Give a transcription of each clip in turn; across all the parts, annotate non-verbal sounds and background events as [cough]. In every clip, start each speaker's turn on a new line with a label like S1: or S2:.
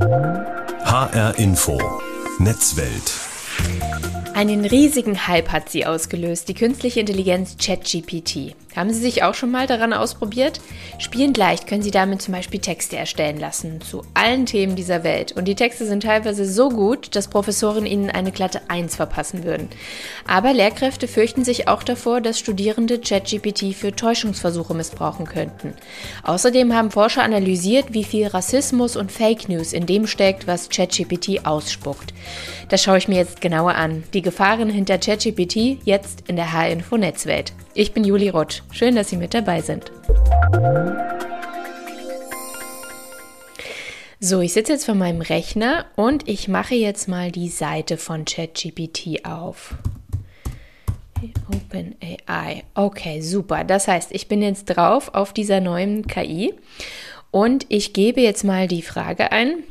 S1: HR Info Netzwelt
S2: einen riesigen Hype hat sie ausgelöst, die künstliche Intelligenz ChatGPT. Haben Sie sich auch schon mal daran ausprobiert? Spielend leicht können Sie damit zum Beispiel Texte erstellen lassen zu allen Themen dieser Welt. Und die Texte sind teilweise so gut, dass Professoren ihnen eine glatte 1 verpassen würden. Aber Lehrkräfte fürchten sich auch davor, dass Studierende ChatGPT für Täuschungsversuche missbrauchen könnten. Außerdem haben Forscher analysiert, wie viel Rassismus und Fake News in dem steckt, was ChatGPT ausspuckt. Das schaue ich mir jetzt genauer an. Die Gefahren hinter ChatGPT jetzt in der H-Info Netzwelt. Ich bin Juli Rutsch. Schön, dass Sie mit dabei sind. So, ich sitze jetzt vor meinem Rechner und ich mache jetzt mal die Seite von ChatGPT auf. OpenAI. Okay, super. Das heißt, ich bin jetzt drauf auf dieser neuen KI und ich gebe jetzt mal die Frage ein,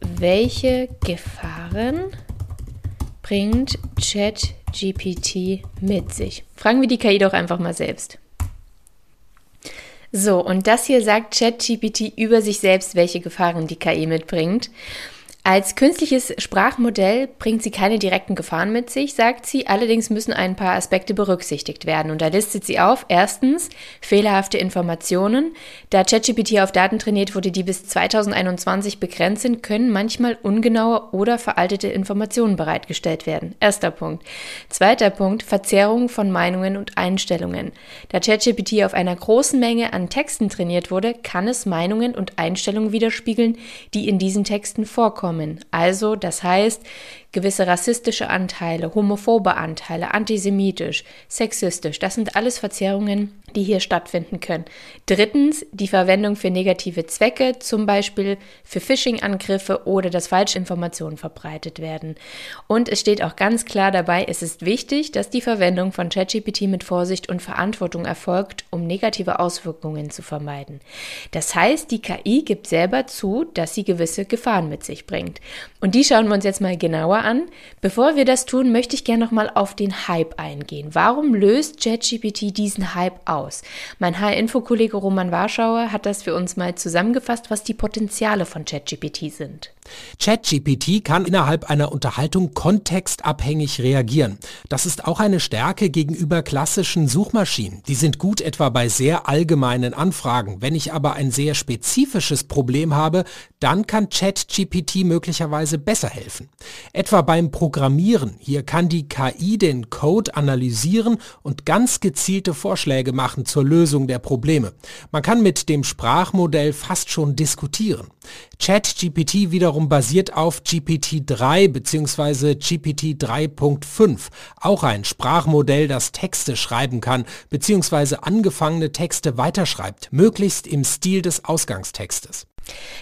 S2: welche Gefahren bringt ChatGPT mit sich? Fragen wir die KI doch einfach mal selbst. So, und das hier sagt ChatGPT über sich selbst, welche Gefahren die KI mitbringt. Als künstliches Sprachmodell bringt sie keine direkten Gefahren mit sich, sagt sie, allerdings müssen ein paar Aspekte berücksichtigt werden. Und da listet sie auf, erstens fehlerhafte Informationen. Da ChatGPT auf Daten trainiert wurde, die bis 2021 begrenzt sind, können manchmal ungenaue oder veraltete Informationen bereitgestellt werden. Erster Punkt. Zweiter Punkt, Verzerrung von Meinungen und Einstellungen. Da ChatGPT auf einer großen Menge an Texten trainiert wurde, kann es Meinungen und Einstellungen widerspiegeln, die in diesen Texten vorkommen kommen. Also, das heißt, gewisse rassistische Anteile, homophobe Anteile, antisemitisch, sexistisch, das sind alles Verzerrungen, die hier stattfinden können. Drittens, die Verwendung für negative Zwecke, zum Beispiel für Phishing-Angriffe oder dass falsche Informationen verbreitet werden. Und es steht auch ganz klar dabei, es ist wichtig, dass die Verwendung von ChatGPT mit Vorsicht und Verantwortung erfolgt, um negative Auswirkungen zu vermeiden. Das heißt, die KI gibt selber zu, dass sie gewisse Gefahren mit sich bringt. Und die schauen wir uns jetzt mal genauer an. Bevor wir das tun, möchte ich gerne noch mal auf den Hype eingehen. Warum löst ChatGPT diesen Hype aus? Mein H-Info-Kollege Roman Warschauer hat das für uns mal zusammengefasst, was die Potenziale von ChatGPT sind.
S3: ChatGPT kann innerhalb einer Unterhaltung kontextabhängig reagieren. Das ist auch eine Stärke gegenüber klassischen Suchmaschinen. Die sind gut etwa bei sehr allgemeinen Anfragen. Wenn ich aber ein sehr spezifisches Problem habe, dann kann ChatGPT möglicherweise besser helfen. Etwa beim Programmieren. Hier kann die KI den Code analysieren und ganz gezielte Vorschläge machen zur Lösung der Probleme. Man kann mit dem Sprachmodell fast schon diskutieren. ChatGPT wiederum basiert auf GPT-3 bzw. GPT 3.5, auch ein Sprachmodell, das Texte schreiben kann bzw. angefangene Texte weiterschreibt, möglichst im Stil des Ausgangstextes.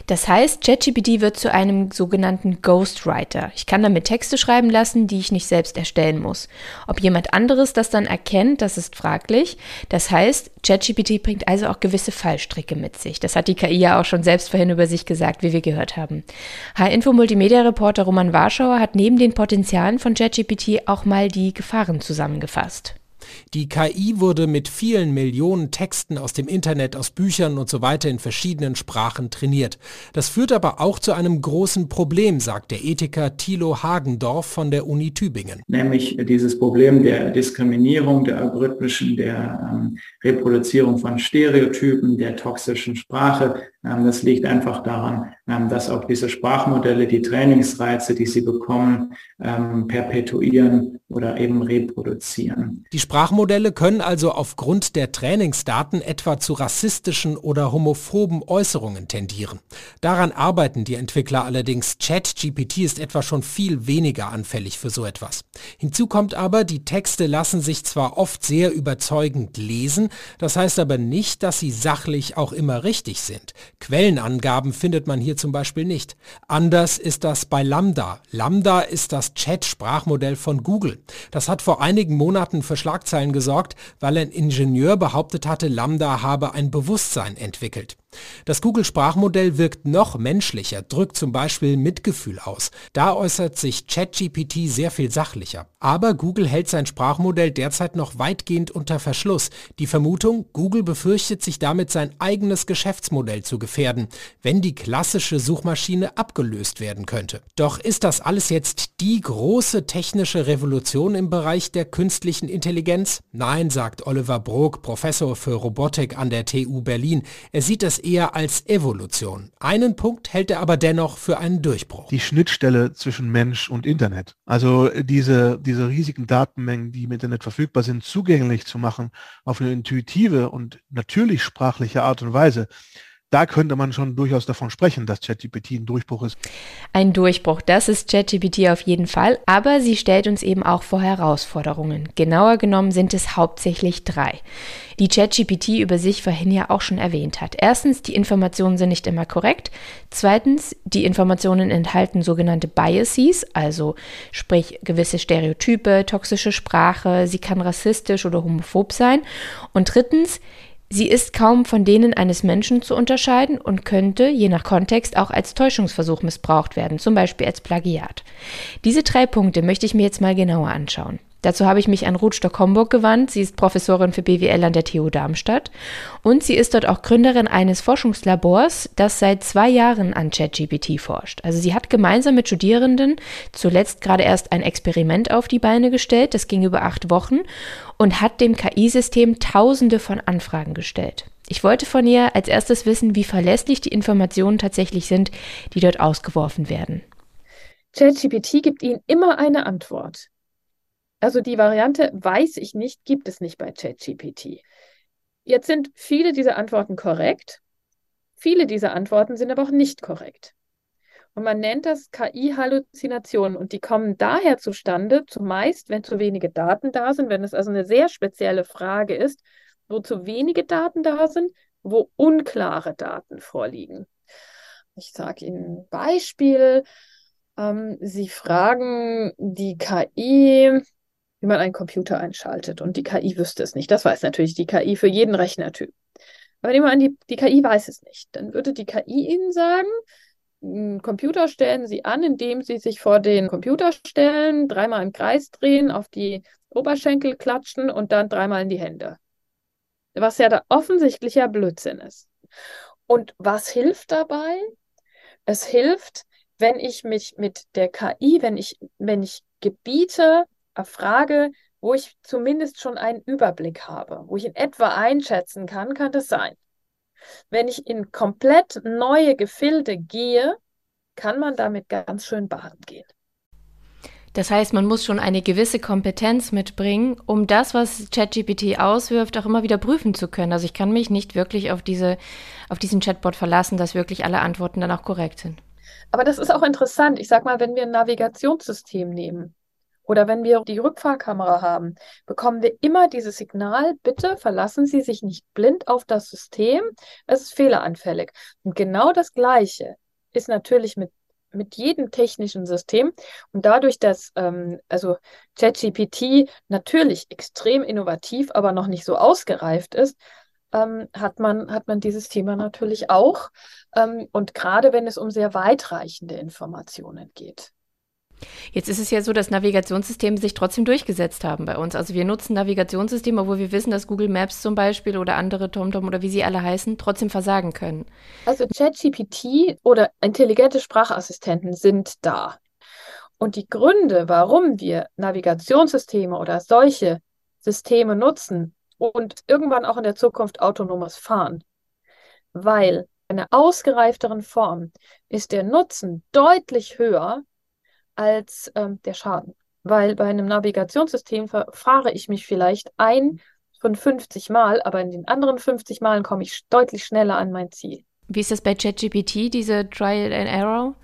S2: Das heißt, ChatGPT wird zu einem sogenannten Ghostwriter. Ich kann damit Texte schreiben lassen, die ich nicht selbst erstellen muss. Ob jemand anderes das dann erkennt, das ist fraglich. Das heißt, ChatGPT bringt also auch gewisse Fallstricke mit sich. Das hat die KI ja auch schon selbst vorhin über sich gesagt, wie wir gehört haben. H-Info Multimedia Reporter Roman Warschauer hat neben den Potenzialen von ChatGPT auch mal die Gefahren zusammengefasst.
S3: Die KI wurde mit vielen Millionen Texten aus dem Internet, aus Büchern und so weiter in verschiedenen Sprachen trainiert. Das führt aber auch zu einem großen Problem, sagt der Ethiker Thilo Hagendorf von der Uni Tübingen.
S4: Nämlich dieses Problem der Diskriminierung, der algorithmischen, der ähm, Reproduzierung von Stereotypen, der toxischen Sprache. Ähm, das liegt einfach daran, ähm, dass auch diese Sprachmodelle die Trainingsreize, die sie bekommen, ähm, perpetuieren oder eben reproduzieren.
S3: Die Sprachmodelle können also aufgrund der Trainingsdaten etwa zu rassistischen oder homophoben Äußerungen tendieren. Daran arbeiten die Entwickler allerdings. ChatGPT ist etwa schon viel weniger anfällig für so etwas. Hinzu kommt aber, die Texte lassen sich zwar oft sehr überzeugend lesen, das heißt aber nicht, dass sie sachlich auch immer richtig sind. Quellenangaben findet man hier zum Beispiel nicht. Anders ist das bei Lambda. Lambda ist das Chat-Sprachmodell von Google. Das hat vor einigen Monaten für Schlagzeilen gesorgt, weil ein Ingenieur behauptet hatte, Lambda habe ein Bewusstsein entwickelt. Das Google-Sprachmodell wirkt noch menschlicher, drückt zum Beispiel Mitgefühl aus. Da äußert sich ChatGPT sehr viel sachlicher. Aber Google hält sein Sprachmodell derzeit noch weitgehend unter Verschluss. Die Vermutung, Google befürchtet sich damit sein eigenes Geschäftsmodell zu gefährden, wenn die klassische Suchmaschine abgelöst werden könnte. Doch ist das alles jetzt die große technische Revolution im Bereich der künstlichen Intelligenz? Nein, sagt Oliver Brok, Professor für Robotik an der TU Berlin. Er sieht es eher als Evolution. Einen Punkt hält er aber dennoch für einen Durchbruch.
S5: Die Schnittstelle zwischen Mensch und Internet. Also diese, diese riesigen Datenmengen, die im Internet verfügbar sind, zugänglich zu machen auf eine intuitive und natürlich sprachliche Art und Weise da könnte man schon durchaus davon sprechen, dass ChatGPT ein Durchbruch ist.
S2: Ein Durchbruch, das ist ChatGPT auf jeden Fall, aber sie stellt uns eben auch vor Herausforderungen. Genauer genommen sind es hauptsächlich drei, die ChatGPT über sich vorhin ja auch schon erwähnt hat. Erstens, die Informationen sind nicht immer korrekt. Zweitens, die Informationen enthalten sogenannte Biases, also sprich gewisse Stereotype, toxische Sprache, sie kann rassistisch oder homophob sein. Und drittens, Sie ist kaum von denen eines Menschen zu unterscheiden und könnte, je nach Kontext, auch als Täuschungsversuch missbraucht werden, zum Beispiel als Plagiat. Diese drei Punkte möchte ich mir jetzt mal genauer anschauen. Dazu habe ich mich an Ruth Stock-Homburg gewandt. Sie ist Professorin für BWL an der TU Darmstadt und sie ist dort auch Gründerin eines Forschungslabors, das seit zwei Jahren an ChatGPT forscht. Also sie hat gemeinsam mit Studierenden zuletzt gerade erst ein Experiment auf die Beine gestellt. Das ging über acht Wochen und hat dem KI-System Tausende von Anfragen gestellt. Ich wollte von ihr als erstes wissen, wie verlässlich die Informationen tatsächlich sind, die dort ausgeworfen werden.
S6: ChatGPT gibt Ihnen immer eine Antwort. Also die Variante weiß ich nicht, gibt es nicht bei ChatGPT. Jetzt sind viele dieser Antworten korrekt, viele dieser Antworten sind aber auch nicht korrekt. Und man nennt das KI-Halluzinationen. Und die kommen daher zustande, zumeist, wenn zu wenige Daten da sind, wenn es also eine sehr spezielle Frage ist, wo zu wenige Daten da sind, wo unklare Daten vorliegen. Ich sage Ihnen ein Beispiel. Ähm, Sie fragen die KI, wie man einen Computer einschaltet. Und die KI wüsste es nicht. Das weiß natürlich die KI für jeden Rechnertyp. Aber nehmen wir an, die, die KI weiß es nicht. Dann würde die KI Ihnen sagen, einen Computer stellen Sie an, indem Sie sich vor den Computer stellen, dreimal im Kreis drehen, auf die Oberschenkel klatschen und dann dreimal in die Hände. Was ja da offensichtlich ja Blödsinn ist. Und was hilft dabei? Es hilft, wenn ich mich mit der KI, wenn ich, wenn ich Gebiete Frage, wo ich zumindest schon einen Überblick habe, wo ich in etwa einschätzen kann, kann das sein. Wenn ich in komplett neue Gefilde gehe, kann man damit ganz schön baden gehen.
S2: Das heißt, man muss schon eine gewisse Kompetenz mitbringen, um das, was ChatGPT auswirft, auch immer wieder prüfen zu können. Also ich kann mich nicht wirklich auf diese, auf diesen Chatbot verlassen, dass wirklich alle Antworten dann auch korrekt sind.
S6: Aber das ist auch interessant. Ich sag mal, wenn wir ein Navigationssystem nehmen, oder wenn wir die Rückfahrkamera haben, bekommen wir immer dieses Signal, bitte verlassen Sie sich nicht blind auf das System, es ist fehleranfällig. Und genau das Gleiche ist natürlich mit mit jedem technischen System und dadurch, dass ähm, also ChatGPT natürlich extrem innovativ, aber noch nicht so ausgereift ist, ähm, hat man hat man dieses Thema natürlich auch ähm, und gerade wenn es um sehr weitreichende Informationen geht.
S2: Jetzt ist es ja so, dass Navigationssysteme sich trotzdem durchgesetzt haben bei uns. Also wir nutzen Navigationssysteme, obwohl wir wissen, dass Google Maps zum Beispiel oder andere TomTom oder wie sie alle heißen, trotzdem versagen können.
S6: Also ChatGPT oder intelligente Sprachassistenten sind da. Und die Gründe, warum wir Navigationssysteme oder solche Systeme nutzen und irgendwann auch in der Zukunft autonomes Fahren, weil in einer ausgereifteren Form ist der Nutzen deutlich höher als ähm, der Schaden. Weil bei einem Navigationssystem fahre ich mich vielleicht ein von 50 Mal, aber in den anderen 50 Malen komme ich deutlich schneller an mein Ziel.
S2: Wie ist das bei ChatGPT, diese Trial and Error?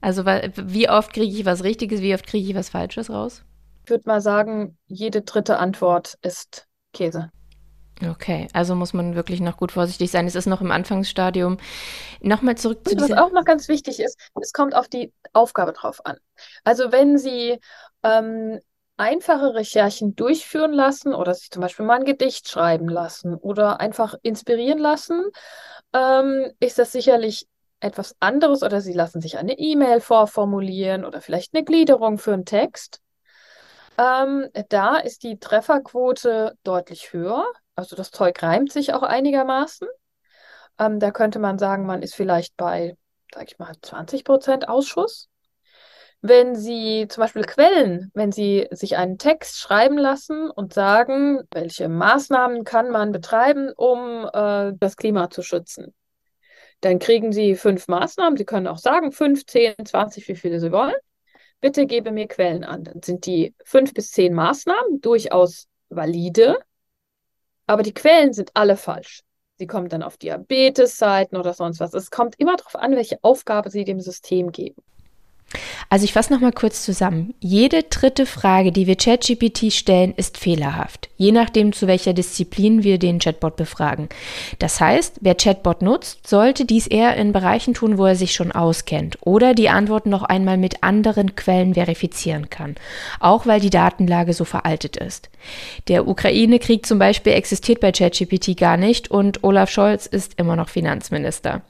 S2: Also wie oft kriege ich was Richtiges, wie oft kriege ich was Falsches raus?
S6: Ich würde mal sagen, jede dritte Antwort ist Käse.
S2: Okay, also muss man wirklich noch gut vorsichtig sein. Es ist noch im Anfangsstadium. Nochmal zurück
S6: zu Was auch noch ganz wichtig ist, es kommt auf die Aufgabe drauf an. Also wenn Sie ähm, einfache Recherchen durchführen lassen oder sich zum Beispiel mal ein Gedicht schreiben lassen oder einfach inspirieren lassen, ähm, ist das sicherlich etwas anderes oder Sie lassen sich eine E-Mail vorformulieren oder vielleicht eine Gliederung für einen Text. Ähm, da ist die Trefferquote deutlich höher. Also das Zeug reimt sich auch einigermaßen. Ähm, da könnte man sagen, man ist vielleicht bei, sag ich mal, 20 Prozent Ausschuss. Wenn Sie zum Beispiel Quellen, wenn Sie sich einen Text schreiben lassen und sagen, welche Maßnahmen kann man betreiben, um äh, das Klima zu schützen, dann kriegen Sie fünf Maßnahmen. Sie können auch sagen, fünf, zehn, zwanzig, wie viele Sie wollen. Bitte gebe mir Quellen an. Dann sind die fünf bis zehn Maßnahmen durchaus valide, aber die Quellen sind alle falsch. Sie kommen dann auf Diabetes-Seiten oder sonst was. Es kommt immer darauf an, welche Aufgabe Sie dem System geben.
S2: Also ich fasse nochmal kurz zusammen. Jede dritte Frage, die wir ChatGPT stellen, ist fehlerhaft, je nachdem, zu welcher Disziplin wir den Chatbot befragen. Das heißt, wer Chatbot nutzt, sollte dies eher in Bereichen tun, wo er sich schon auskennt oder die Antworten noch einmal mit anderen Quellen verifizieren kann, auch weil die Datenlage so veraltet ist. Der Ukraine-Krieg zum Beispiel existiert bei ChatGPT gar nicht und Olaf Scholz ist immer noch Finanzminister.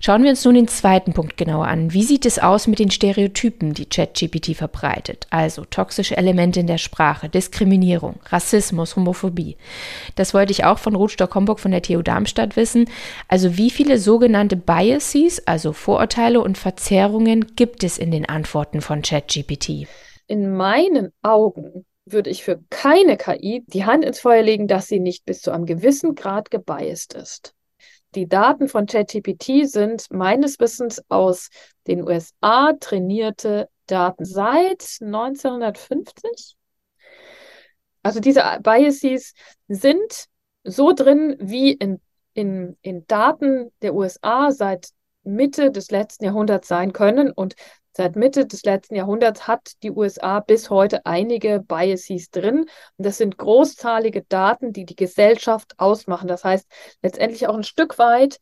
S2: Schauen wir uns nun den zweiten Punkt genauer an. Wie sieht es aus mit den Stereotypen, die ChatGPT verbreitet? Also toxische Elemente in der Sprache, Diskriminierung, Rassismus, Homophobie. Das wollte ich auch von Ruth Stock-Homburg von der TU Darmstadt wissen. Also wie viele sogenannte Biases, also Vorurteile und Verzerrungen gibt es in den Antworten von ChatGPT?
S6: In meinen Augen würde ich für keine KI die Hand ins Feuer legen, dass sie nicht bis zu einem gewissen Grad gebiased ist. Die Daten von ChatGPT sind meines Wissens aus den USA trainierte Daten seit 1950. Also diese Biases sind so drin wie in, in, in Daten der USA seit Mitte des letzten Jahrhunderts sein können. Und Seit Mitte des letzten Jahrhunderts hat die USA bis heute einige Biases drin. Und das sind großzahlige Daten, die die Gesellschaft ausmachen. Das heißt, letztendlich auch ein Stück weit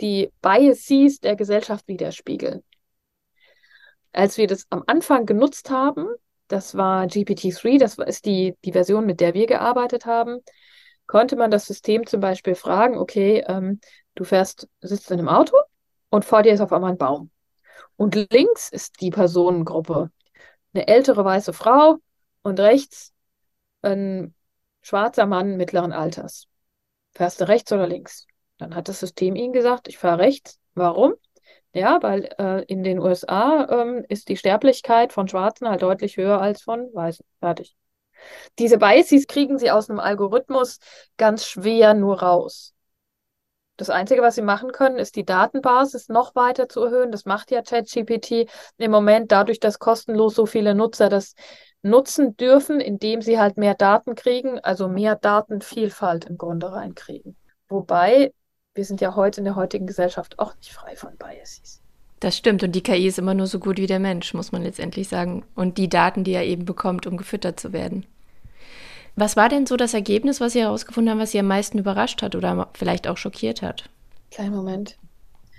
S6: die Biases der Gesellschaft widerspiegeln. Als wir das am Anfang genutzt haben, das war GPT-3, das ist die, die Version, mit der wir gearbeitet haben, konnte man das System zum Beispiel fragen, okay, ähm, du fährst, sitzt in einem Auto und vor dir ist auf einmal ein Baum. Und links ist die Personengruppe. Eine ältere weiße Frau und rechts ein schwarzer Mann mittleren Alters. Fährst du rechts oder links? Dann hat das System ihnen gesagt, ich fahre rechts. Warum? Ja, weil äh, in den USA ähm, ist die Sterblichkeit von Schwarzen halt deutlich höher als von Weißen. Fertig. Diese Biases kriegen sie aus einem Algorithmus ganz schwer nur raus. Das Einzige, was sie machen können, ist die Datenbasis noch weiter zu erhöhen. Das macht ja ChatGPT im Moment dadurch, dass kostenlos so viele Nutzer das nutzen dürfen, indem sie halt mehr Daten kriegen, also mehr Datenvielfalt im Grunde reinkriegen. Wobei, wir sind ja heute in der heutigen Gesellschaft auch nicht frei von Biases.
S2: Das stimmt. Und die KI ist immer nur so gut wie der Mensch, muss man letztendlich sagen. Und die Daten, die er eben bekommt, um gefüttert zu werden. Was war denn so das Ergebnis, was Sie herausgefunden haben, was Sie am meisten überrascht hat oder vielleicht auch schockiert hat?
S6: Kleinen Moment.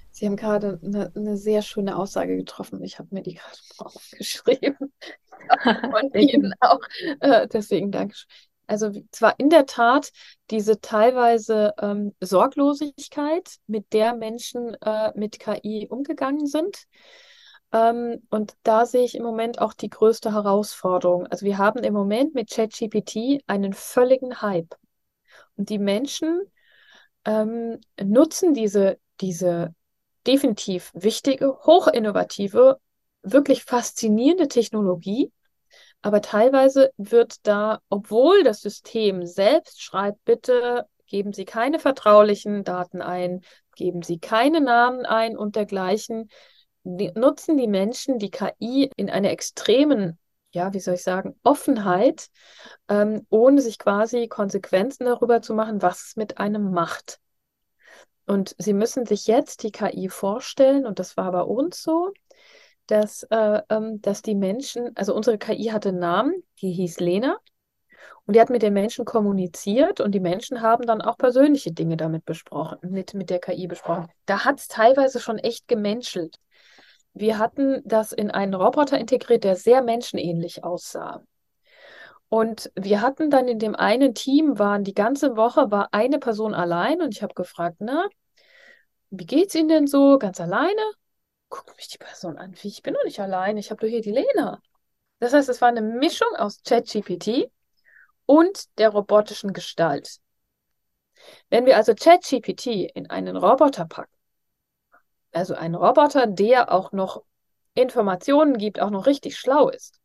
S6: Sie haben gerade eine, eine sehr schöne Aussage getroffen. Ich habe mir die gerade [laughs] aufgeschrieben. [laughs] Von Ihnen auch. Äh, deswegen danke. Also zwar in der Tat diese teilweise ähm, Sorglosigkeit, mit der Menschen äh, mit KI umgegangen sind. Ähm, und da sehe ich im Moment auch die größte Herausforderung. Also wir haben im Moment mit ChatGPT einen völligen Hype. Und die Menschen ähm, nutzen diese, diese definitiv wichtige, hochinnovative, wirklich faszinierende Technologie. Aber teilweise wird da, obwohl das System selbst schreibt, bitte geben Sie keine vertraulichen Daten ein, geben Sie keine Namen ein und dergleichen, nutzen die Menschen die KI in einer extremen, ja, wie soll ich sagen, Offenheit, ähm, ohne sich quasi Konsequenzen darüber zu machen, was es mit einem macht. Und sie müssen sich jetzt die KI vorstellen, und das war bei uns so, dass, äh, ähm, dass die Menschen, also unsere KI hatte einen Namen, die hieß Lena. Und die hat mit den Menschen kommuniziert und die Menschen haben dann auch persönliche Dinge damit besprochen, mit, mit der KI besprochen. Da hat es teilweise schon echt gemenschelt. Wir hatten das in einen Roboter integriert, der sehr menschenähnlich aussah. Und wir hatten dann in dem einen Team, waren die ganze Woche, war eine Person allein und ich habe gefragt, na, wie geht's Ihnen denn so? Ganz alleine? Guckt mich die Person an, wie ich bin doch nicht alleine, ich habe doch hier die Lena. Das heißt, es war eine Mischung aus ChatGPT und der robotischen Gestalt. Wenn wir also ChatGPT in einen Roboter packen, also einen Roboter, der auch noch Informationen gibt, auch noch richtig schlau ist,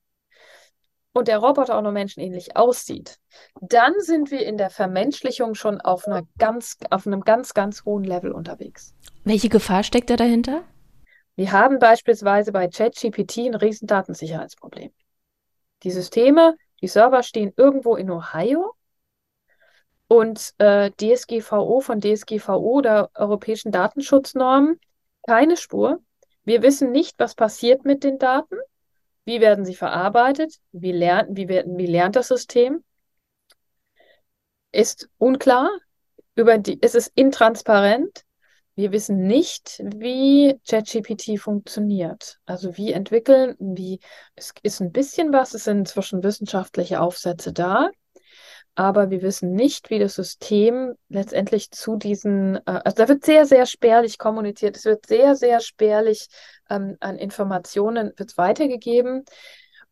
S6: und der Roboter auch noch menschenähnlich aussieht, dann sind wir in der Vermenschlichung schon auf, einer ganz, auf einem ganz, ganz hohen Level unterwegs.
S2: Welche Gefahr steckt da dahinter?
S6: Wir haben beispielsweise bei ChatGPT ein riesen Datensicherheitsproblem. Die Systeme, die Server stehen irgendwo in Ohio und äh, DSGVO von DSGVO der europäischen Datenschutznormen keine Spur. Wir wissen nicht, was passiert mit den Daten. Wie werden sie verarbeitet? Wie lernt, wie, wie lernt das System? Ist unklar. Über die, es ist intransparent. Wir wissen nicht, wie ChatGPT funktioniert. Also wie entwickeln, wie, es ist ein bisschen was, es sind inzwischen wissenschaftliche Aufsätze da aber wir wissen nicht, wie das System letztendlich zu diesen, äh, also da wird sehr, sehr spärlich kommuniziert, es wird sehr, sehr spärlich ähm, an Informationen wird weitergegeben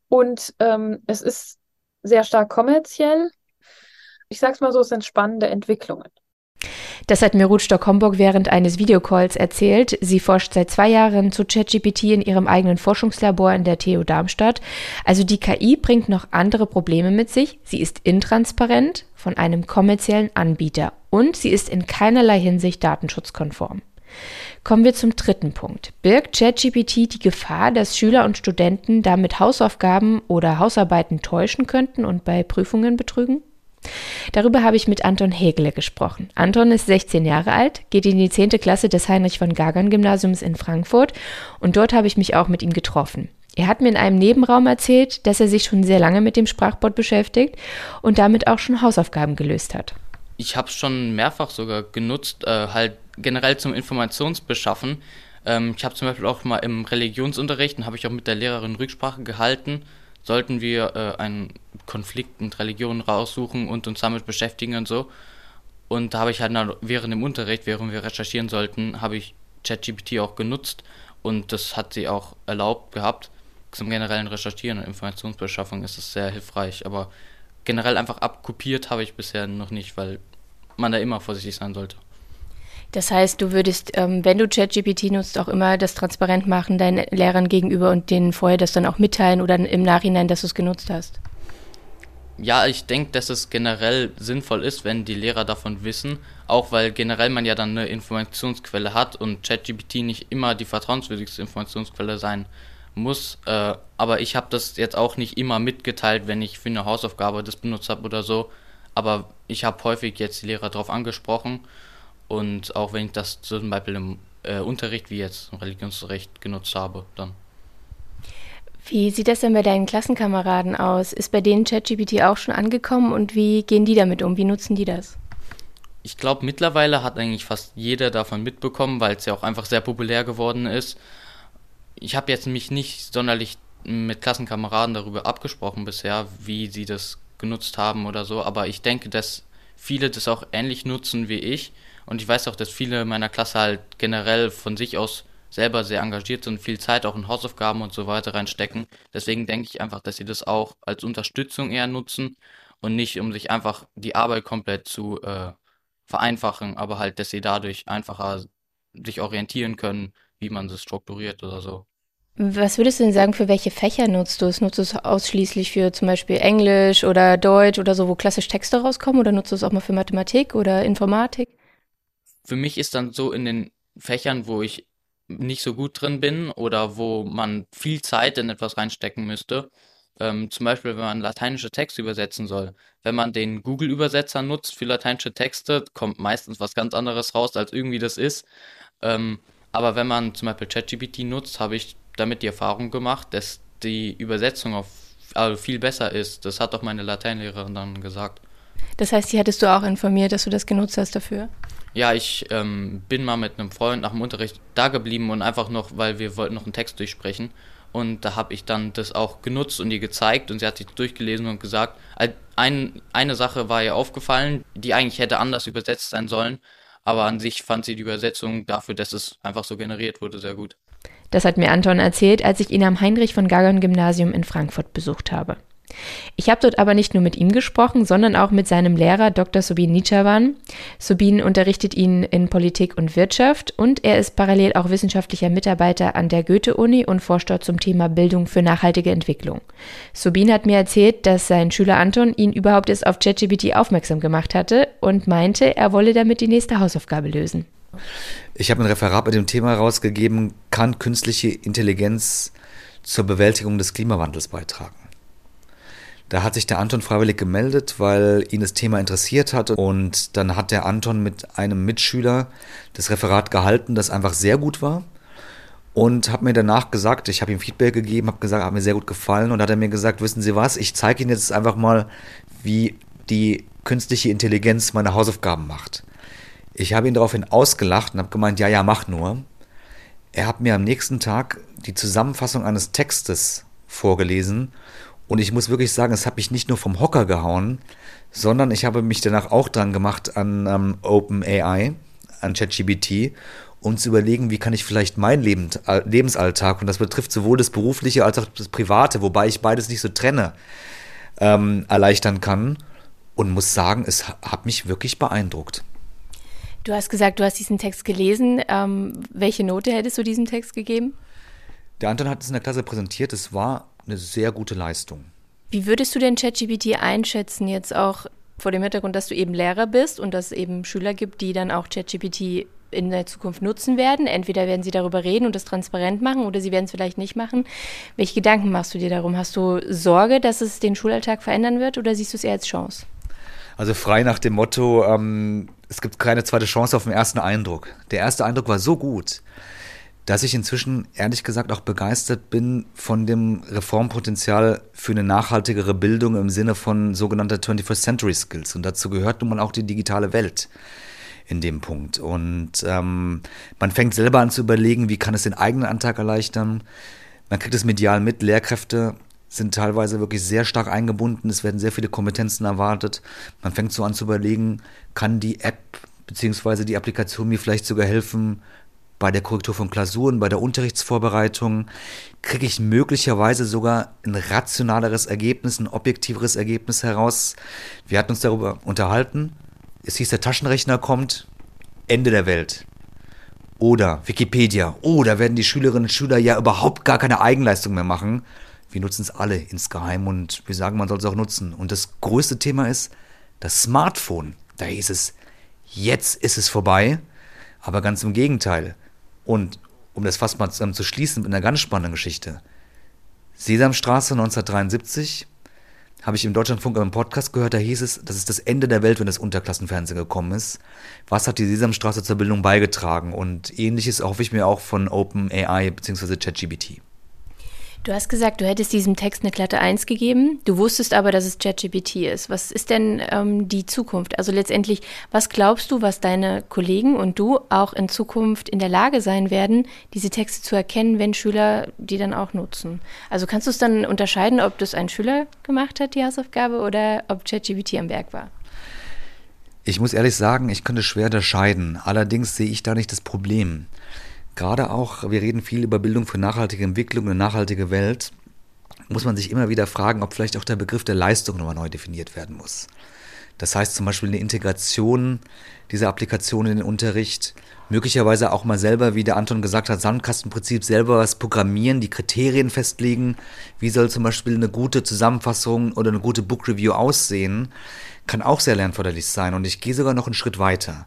S6: und ähm, es ist sehr stark kommerziell. Ich sage es mal so, es sind spannende Entwicklungen.
S2: Das hat mir Ruth Stock-Homburg während eines Videocalls erzählt. Sie forscht seit zwei Jahren zu ChatGPT in ihrem eigenen Forschungslabor in der TU Darmstadt. Also die KI bringt noch andere Probleme mit sich. Sie ist intransparent von einem kommerziellen Anbieter und sie ist in keinerlei Hinsicht datenschutzkonform. Kommen wir zum dritten Punkt. Birgt ChatGPT die Gefahr, dass Schüler und Studenten damit Hausaufgaben oder Hausarbeiten täuschen könnten und bei Prüfungen betrügen? Darüber habe ich mit Anton Hägele gesprochen. Anton ist 16 Jahre alt, geht in die 10. Klasse des Heinrich von Gagern Gymnasiums in Frankfurt und dort habe ich mich auch mit ihm getroffen. Er hat mir in einem Nebenraum erzählt, dass er sich schon sehr lange mit dem Sprachbot beschäftigt und damit auch schon Hausaufgaben gelöst hat.
S7: Ich habe es schon mehrfach sogar genutzt, äh, halt generell zum Informationsbeschaffen. Ähm, ich habe zum Beispiel auch mal im Religionsunterricht, habe ich auch mit der Lehrerin Rücksprache gehalten sollten wir äh, einen Konflikt mit Religion raussuchen und uns damit beschäftigen und so. Und da habe ich halt während dem Unterricht, während wir recherchieren sollten, habe ich ChatGPT auch genutzt und das hat sie auch erlaubt gehabt. Zum generellen Recherchieren und Informationsbeschaffung ist es sehr hilfreich, aber generell einfach abkopiert habe ich bisher noch nicht, weil man da immer vorsichtig sein sollte.
S2: Das heißt, du würdest, ähm, wenn du ChatGPT nutzt, auch immer das transparent machen deinen Lehrern gegenüber und denen vorher das dann auch mitteilen oder im Nachhinein, dass du es genutzt hast.
S7: Ja, ich denke, dass es generell sinnvoll ist, wenn die Lehrer davon wissen, auch weil generell man ja dann eine Informationsquelle hat und ChatGPT nicht immer die vertrauenswürdigste Informationsquelle sein muss. Äh, aber ich habe das jetzt auch nicht immer mitgeteilt, wenn ich für eine Hausaufgabe das benutzt habe oder so. Aber ich habe häufig jetzt die Lehrer darauf angesprochen und auch wenn ich das zum Beispiel im äh, Unterricht, wie jetzt im Religionsunterricht, genutzt habe, dann.
S2: Wie sieht das denn bei deinen Klassenkameraden aus? Ist bei denen ChatGPT auch schon angekommen und wie gehen die damit um? Wie nutzen die das?
S7: Ich glaube, mittlerweile hat eigentlich fast jeder davon mitbekommen, weil es ja auch einfach sehr populär geworden ist. Ich habe jetzt mich nicht sonderlich mit Klassenkameraden darüber abgesprochen bisher, wie sie das genutzt haben oder so, aber ich denke, dass viele das auch ähnlich nutzen wie ich und ich weiß auch, dass viele meiner Klasse halt generell von sich aus selber sehr engagiert sind, viel Zeit auch in Hausaufgaben und so weiter reinstecken. Deswegen denke ich einfach, dass sie das auch als Unterstützung eher nutzen und nicht, um sich einfach die Arbeit komplett zu äh, vereinfachen, aber halt, dass sie dadurch einfacher sich orientieren können, wie man es strukturiert oder so.
S2: Was würdest du denn sagen, für welche Fächer nutzt du es? Nutzt du es ausschließlich für zum Beispiel Englisch oder Deutsch oder so, wo klassisch Texte rauskommen? Oder nutzt du es auch mal für Mathematik oder Informatik?
S7: Für mich ist dann so in den Fächern, wo ich nicht so gut drin bin oder wo man viel Zeit in etwas reinstecken müsste, ähm, zum Beispiel wenn man lateinische Texte übersetzen soll. Wenn man den Google-Übersetzer nutzt für lateinische Texte, kommt meistens was ganz anderes raus, als irgendwie das ist. Ähm, aber wenn man zum Beispiel ChatGPT nutzt, habe ich damit die Erfahrung gemacht, dass die Übersetzung auf, also viel besser ist. Das hat auch meine Lateinlehrerin dann gesagt.
S2: Das heißt, die hattest du auch informiert, dass du das genutzt hast dafür?
S7: Ja, ich ähm, bin mal mit einem Freund nach dem Unterricht da geblieben und einfach noch, weil wir wollten noch einen Text durchsprechen. Und da habe ich dann das auch genutzt und ihr gezeigt und sie hat sich durchgelesen und gesagt, ein, eine Sache war ihr aufgefallen, die eigentlich hätte anders übersetzt sein sollen, Aber an sich fand sie die Übersetzung dafür, dass es einfach so generiert wurde, sehr gut.
S2: Das hat mir Anton erzählt, als ich ihn am Heinrich von Gagon Gymnasium in Frankfurt besucht habe. Ich habe dort aber nicht nur mit ihm gesprochen, sondern auch mit seinem Lehrer Dr. Subin Nichavan. Subin unterrichtet ihn in Politik und Wirtschaft und er ist parallel auch wissenschaftlicher Mitarbeiter an der Goethe-Uni und forscht dort zum Thema Bildung für nachhaltige Entwicklung. Subin hat mir erzählt, dass sein Schüler Anton ihn überhaupt erst auf ChatGPT aufmerksam gemacht hatte und meinte, er wolle damit die nächste Hausaufgabe lösen.
S8: Ich habe ein Referat mit dem Thema herausgegeben, kann künstliche Intelligenz zur Bewältigung des Klimawandels beitragen? Da hat sich der Anton freiwillig gemeldet, weil ihn das Thema interessiert hat. Und dann hat der Anton mit einem Mitschüler das Referat gehalten, das einfach sehr gut war. Und hat mir danach gesagt, ich habe ihm Feedback gegeben, habe gesagt, hat mir sehr gut gefallen. Und hat er mir gesagt, wissen Sie was, ich zeige Ihnen jetzt einfach mal, wie die künstliche Intelligenz meine Hausaufgaben macht. Ich habe ihn daraufhin ausgelacht und habe gemeint, ja, ja, mach nur. Er hat mir am nächsten Tag die Zusammenfassung eines Textes vorgelesen und ich muss wirklich sagen, es hat mich nicht nur vom Hocker gehauen, sondern ich habe mich danach auch dran gemacht an ähm, OpenAI, an ChatGBT, um zu überlegen, wie kann ich vielleicht mein Leben, äh, Lebensalltag, und das betrifft sowohl das Berufliche als auch das Private, wobei ich beides nicht so trenne, ähm, erleichtern kann. Und muss sagen, es hat mich wirklich beeindruckt.
S2: Du hast gesagt, du hast diesen Text gelesen. Ähm, welche Note hättest du diesem Text gegeben?
S8: Der Anton hat es in der Klasse präsentiert. Es war eine sehr gute Leistung.
S2: Wie würdest du denn ChatGPT einschätzen, jetzt auch vor dem Hintergrund, dass du eben Lehrer bist und dass es eben Schüler gibt, die dann auch ChatGPT in der Zukunft nutzen werden? Entweder werden sie darüber reden und das transparent machen oder sie werden es vielleicht nicht machen. Welche Gedanken machst du dir darum? Hast du Sorge, dass es den Schulalltag verändern wird oder siehst du es eher als Chance?
S8: Also frei nach dem Motto, ähm, es gibt keine zweite Chance auf den ersten Eindruck. Der erste Eindruck war so gut, dass ich inzwischen ehrlich gesagt auch begeistert bin von dem Reformpotenzial für eine nachhaltigere Bildung im Sinne von sogenannter 21st Century Skills. Und dazu gehört nun mal auch die digitale Welt in dem Punkt. Und ähm, man fängt selber an zu überlegen, wie kann es den eigenen Antrag erleichtern. Man kriegt es medial mit. Lehrkräfte sind teilweise wirklich sehr stark eingebunden. Es werden sehr viele Kompetenzen erwartet. Man fängt so an zu überlegen, kann die App bzw. die Applikation mir vielleicht sogar helfen, bei der Korrektur von Klausuren, bei der Unterrichtsvorbereitung, kriege ich möglicherweise sogar ein rationaleres Ergebnis, ein objektiveres Ergebnis heraus. Wir hatten uns darüber unterhalten. Es hieß, der Taschenrechner kommt, Ende der Welt. Oder Wikipedia. Oh, da werden die Schülerinnen und Schüler ja überhaupt gar keine Eigenleistung mehr machen. Wir nutzen es alle insgeheim und wir sagen, man soll es auch nutzen. Und das größte Thema ist das Smartphone. Da hieß es, jetzt ist es vorbei. Aber ganz im Gegenteil. Und um das fast mal zu schließen mit einer ganz spannenden Geschichte. Sesamstraße 1973 habe ich im Deutschlandfunk im Podcast gehört, da hieß es, das ist das Ende der Welt, wenn das Unterklassenfernsehen gekommen ist. Was hat die Sesamstraße zur Bildung beigetragen? Und ähnliches hoffe ich mir auch von OpenAI bzw. ChatGPT.
S2: Du hast gesagt, du hättest diesem Text eine glatte 1 gegeben. Du wusstest aber, dass es ChatGPT ist. Was ist denn ähm, die Zukunft? Also letztendlich, was glaubst du, was deine Kollegen und du auch in Zukunft in der Lage sein werden, diese Texte zu erkennen, wenn Schüler die dann auch nutzen? Also kannst du es dann unterscheiden, ob das ein Schüler gemacht hat, die Hausaufgabe, oder ob ChatGPT am Werk war?
S8: Ich muss ehrlich sagen, ich könnte schwer unterscheiden. Allerdings sehe ich da nicht das Problem. Gerade auch, wir reden viel über Bildung für nachhaltige Entwicklung eine nachhaltige Welt, muss man sich immer wieder fragen, ob vielleicht auch der Begriff der Leistung nochmal neu definiert werden muss. Das heißt zum Beispiel eine Integration dieser Applikation in den Unterricht, möglicherweise auch mal selber, wie der Anton gesagt hat, Sandkastenprinzip selber was programmieren, die Kriterien festlegen, wie soll zum Beispiel eine gute Zusammenfassung oder eine gute Book Review aussehen, kann auch sehr lernförderlich sein. Und ich gehe sogar noch einen Schritt weiter.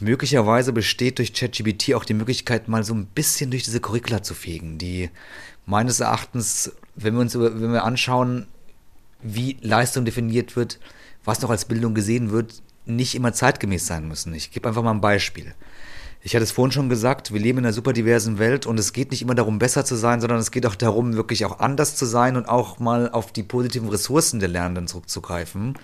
S8: Möglicherweise besteht durch ChatGPT auch die Möglichkeit, mal so ein bisschen durch diese Curricula zu fegen, die meines Erachtens, wenn wir uns wenn wir anschauen, wie Leistung definiert wird, was noch als Bildung gesehen wird, nicht immer zeitgemäß sein müssen. Ich gebe einfach mal ein Beispiel. Ich hatte es vorhin schon gesagt, wir leben in einer super diversen Welt und es geht nicht immer darum, besser zu sein, sondern es geht auch darum, wirklich auch anders zu sein und auch mal auf die positiven Ressourcen der Lernenden zurückzugreifen.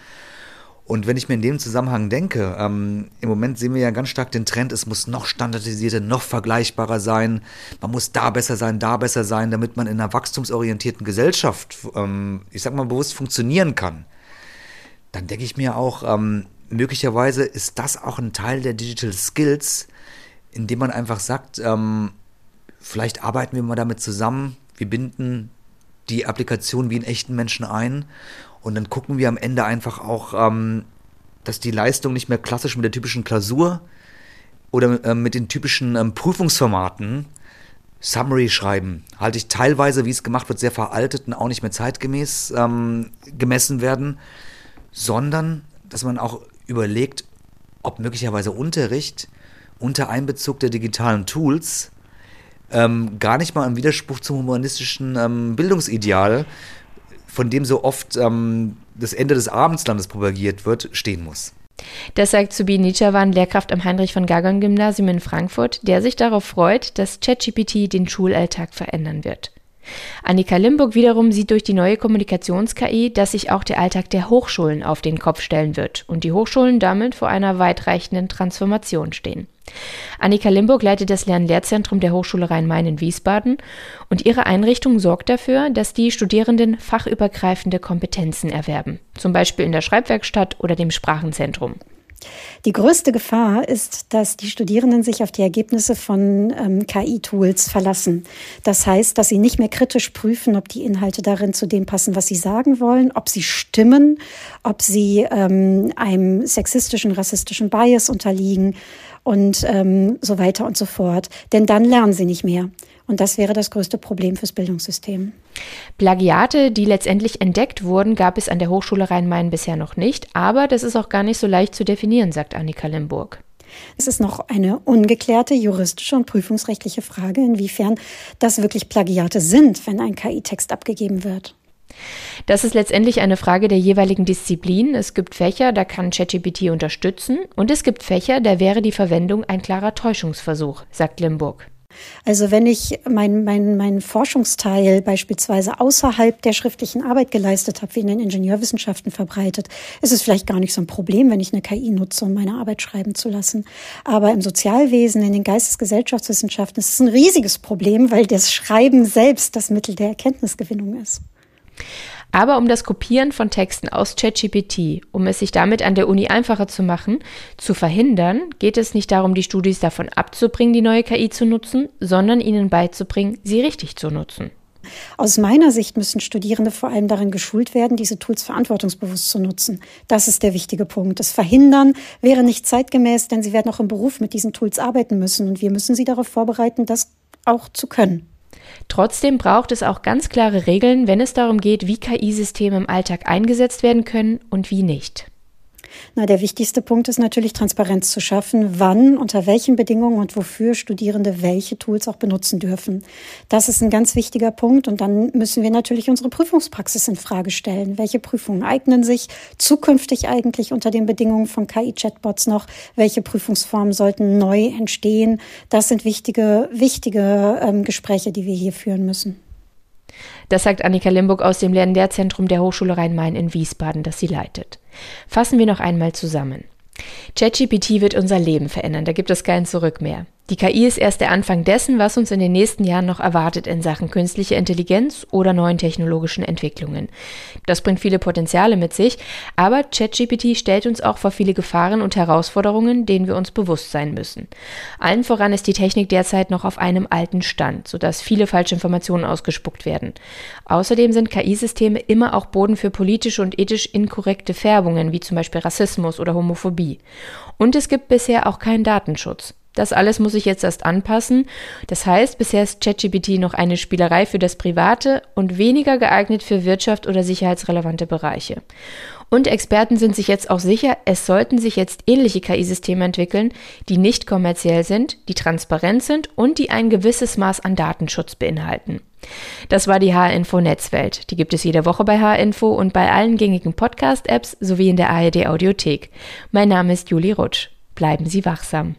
S8: Und wenn ich mir in dem Zusammenhang denke, ähm, im Moment sehen wir ja ganz stark den Trend, es muss noch standardisierter, noch vergleichbarer sein. Man muss da besser sein, da besser sein, damit man in einer wachstumsorientierten Gesellschaft, ähm, ich sag mal bewusst, funktionieren kann. Dann denke ich mir auch, ähm, möglicherweise ist das auch ein Teil der Digital Skills, indem man einfach sagt, ähm, vielleicht arbeiten wir mal damit zusammen, wir binden die Applikation wie einen echten Menschen ein und dann gucken wir am Ende einfach auch, ähm, dass die Leistung nicht mehr klassisch mit der typischen Klausur oder äh, mit den typischen ähm, Prüfungsformaten Summary schreiben, halte ich teilweise, wie es gemacht wird, sehr veraltet und auch nicht mehr zeitgemäß ähm, gemessen werden, sondern dass man auch überlegt, ob möglicherweise Unterricht unter Einbezug der digitalen Tools ähm, gar nicht mal im Widerspruch zum humanistischen ähm, Bildungsideal, von dem so oft ähm, das Ende des Abendslandes propagiert wird, stehen muss.
S2: Das sagt Subin Nichawan, Lehrkraft am Heinrich von Gagon Gymnasium in Frankfurt, der sich darauf freut, dass ChatGPT den Schulalltag verändern wird. Annika Limburg wiederum sieht durch die neue Kommunikations-KI, dass sich auch der Alltag der Hochschulen auf den Kopf stellen wird und die Hochschulen damit vor einer weitreichenden Transformation stehen. Annika Limburg leitet das Lern-Lehrzentrum der Hochschule Rhein-Main in Wiesbaden und ihre Einrichtung sorgt dafür, dass die Studierenden fachübergreifende Kompetenzen erwerben, zum Beispiel in der Schreibwerkstatt oder dem Sprachenzentrum.
S9: Die größte Gefahr ist, dass die Studierenden sich auf die Ergebnisse von ähm, KI-Tools verlassen. Das heißt, dass sie nicht mehr kritisch prüfen, ob die Inhalte darin zu dem passen, was sie sagen wollen, ob sie stimmen, ob sie ähm, einem sexistischen, rassistischen Bias unterliegen und ähm, so weiter und so fort. Denn dann lernen sie nicht mehr. Und das wäre das größte Problem fürs Bildungssystem.
S2: Plagiate, die letztendlich entdeckt wurden, gab es an der Hochschule Rhein-Main bisher noch nicht. Aber das ist auch gar nicht so leicht zu definieren, sagt Annika Limburg.
S9: Es ist noch eine ungeklärte juristische und prüfungsrechtliche Frage, inwiefern das wirklich Plagiate sind, wenn ein KI-Text abgegeben wird.
S2: Das ist letztendlich eine Frage der jeweiligen Disziplin. Es gibt Fächer, da kann ChatGPT unterstützen und es gibt Fächer, da wäre die Verwendung ein klarer Täuschungsversuch, sagt Limburg.
S9: Also wenn ich meinen mein, mein Forschungsteil beispielsweise außerhalb der schriftlichen Arbeit geleistet habe, wie in den Ingenieurwissenschaften verbreitet, ist es vielleicht gar nicht so ein Problem, wenn ich eine KI nutze, um meine Arbeit schreiben zu lassen. Aber im Sozialwesen, in den Geistesgesellschaftswissenschaften ist es ein riesiges Problem, weil das Schreiben selbst das Mittel der Erkenntnisgewinnung ist.
S2: Aber um das Kopieren von Texten aus ChatGPT, um es sich damit an der Uni einfacher zu machen, zu verhindern, geht es nicht darum, die Studis davon abzubringen, die neue KI zu nutzen, sondern ihnen beizubringen, sie richtig zu nutzen.
S9: Aus meiner Sicht müssen Studierende vor allem darin geschult werden, diese Tools verantwortungsbewusst zu nutzen. Das ist der wichtige Punkt. Das Verhindern wäre nicht zeitgemäß, denn sie werden auch im Beruf mit diesen Tools arbeiten müssen und wir müssen sie darauf vorbereiten, das auch zu können.
S2: Trotzdem braucht es auch ganz klare Regeln, wenn es darum geht, wie KI-Systeme im Alltag eingesetzt werden können und wie nicht.
S9: Na, der wichtigste Punkt ist natürlich Transparenz zu schaffen, wann, unter welchen Bedingungen und wofür Studierende welche Tools auch benutzen dürfen. Das ist ein ganz wichtiger Punkt und dann müssen wir natürlich unsere Prüfungspraxis in Frage stellen. Welche Prüfungen eignen sich zukünftig eigentlich unter den Bedingungen von KI-Chatbots noch? Welche Prüfungsformen sollten neu entstehen? Das sind wichtige, wichtige ähm, Gespräche, die wir hier führen müssen.
S2: Das sagt Annika Limburg aus dem Lernlehrzentrum der Hochschule Rhein-Main in Wiesbaden, das sie leitet. Fassen wir noch einmal zusammen. ChatGPT wird unser Leben verändern, da gibt es kein Zurück mehr. Die KI ist erst der Anfang dessen, was uns in den nächsten Jahren noch erwartet in Sachen künstliche Intelligenz oder neuen technologischen Entwicklungen. Das bringt viele Potenziale mit sich, aber ChatGPT stellt uns auch vor viele Gefahren und Herausforderungen, denen wir uns bewusst sein müssen. Allen voran ist die Technik derzeit noch auf einem alten Stand, sodass viele falsche Informationen ausgespuckt werden. Außerdem sind KI-Systeme immer auch Boden für politische und ethisch inkorrekte Färbungen, wie zum Beispiel Rassismus oder Homophobie. Und es gibt bisher auch keinen Datenschutz. Das alles muss ich jetzt erst anpassen. Das heißt, bisher ist ChatGPT noch eine Spielerei für das Private und weniger geeignet für Wirtschaft oder sicherheitsrelevante Bereiche. Und Experten sind sich jetzt auch sicher, es sollten sich jetzt ähnliche KI-Systeme entwickeln, die nicht kommerziell sind, die transparent sind und die ein gewisses Maß an Datenschutz beinhalten. Das war die H-Info Netzwelt. Die gibt es jede Woche bei H-Info und bei allen gängigen Podcast-Apps sowie in der ARD Audiothek. Mein Name ist Juli Rutsch. Bleiben Sie wachsam.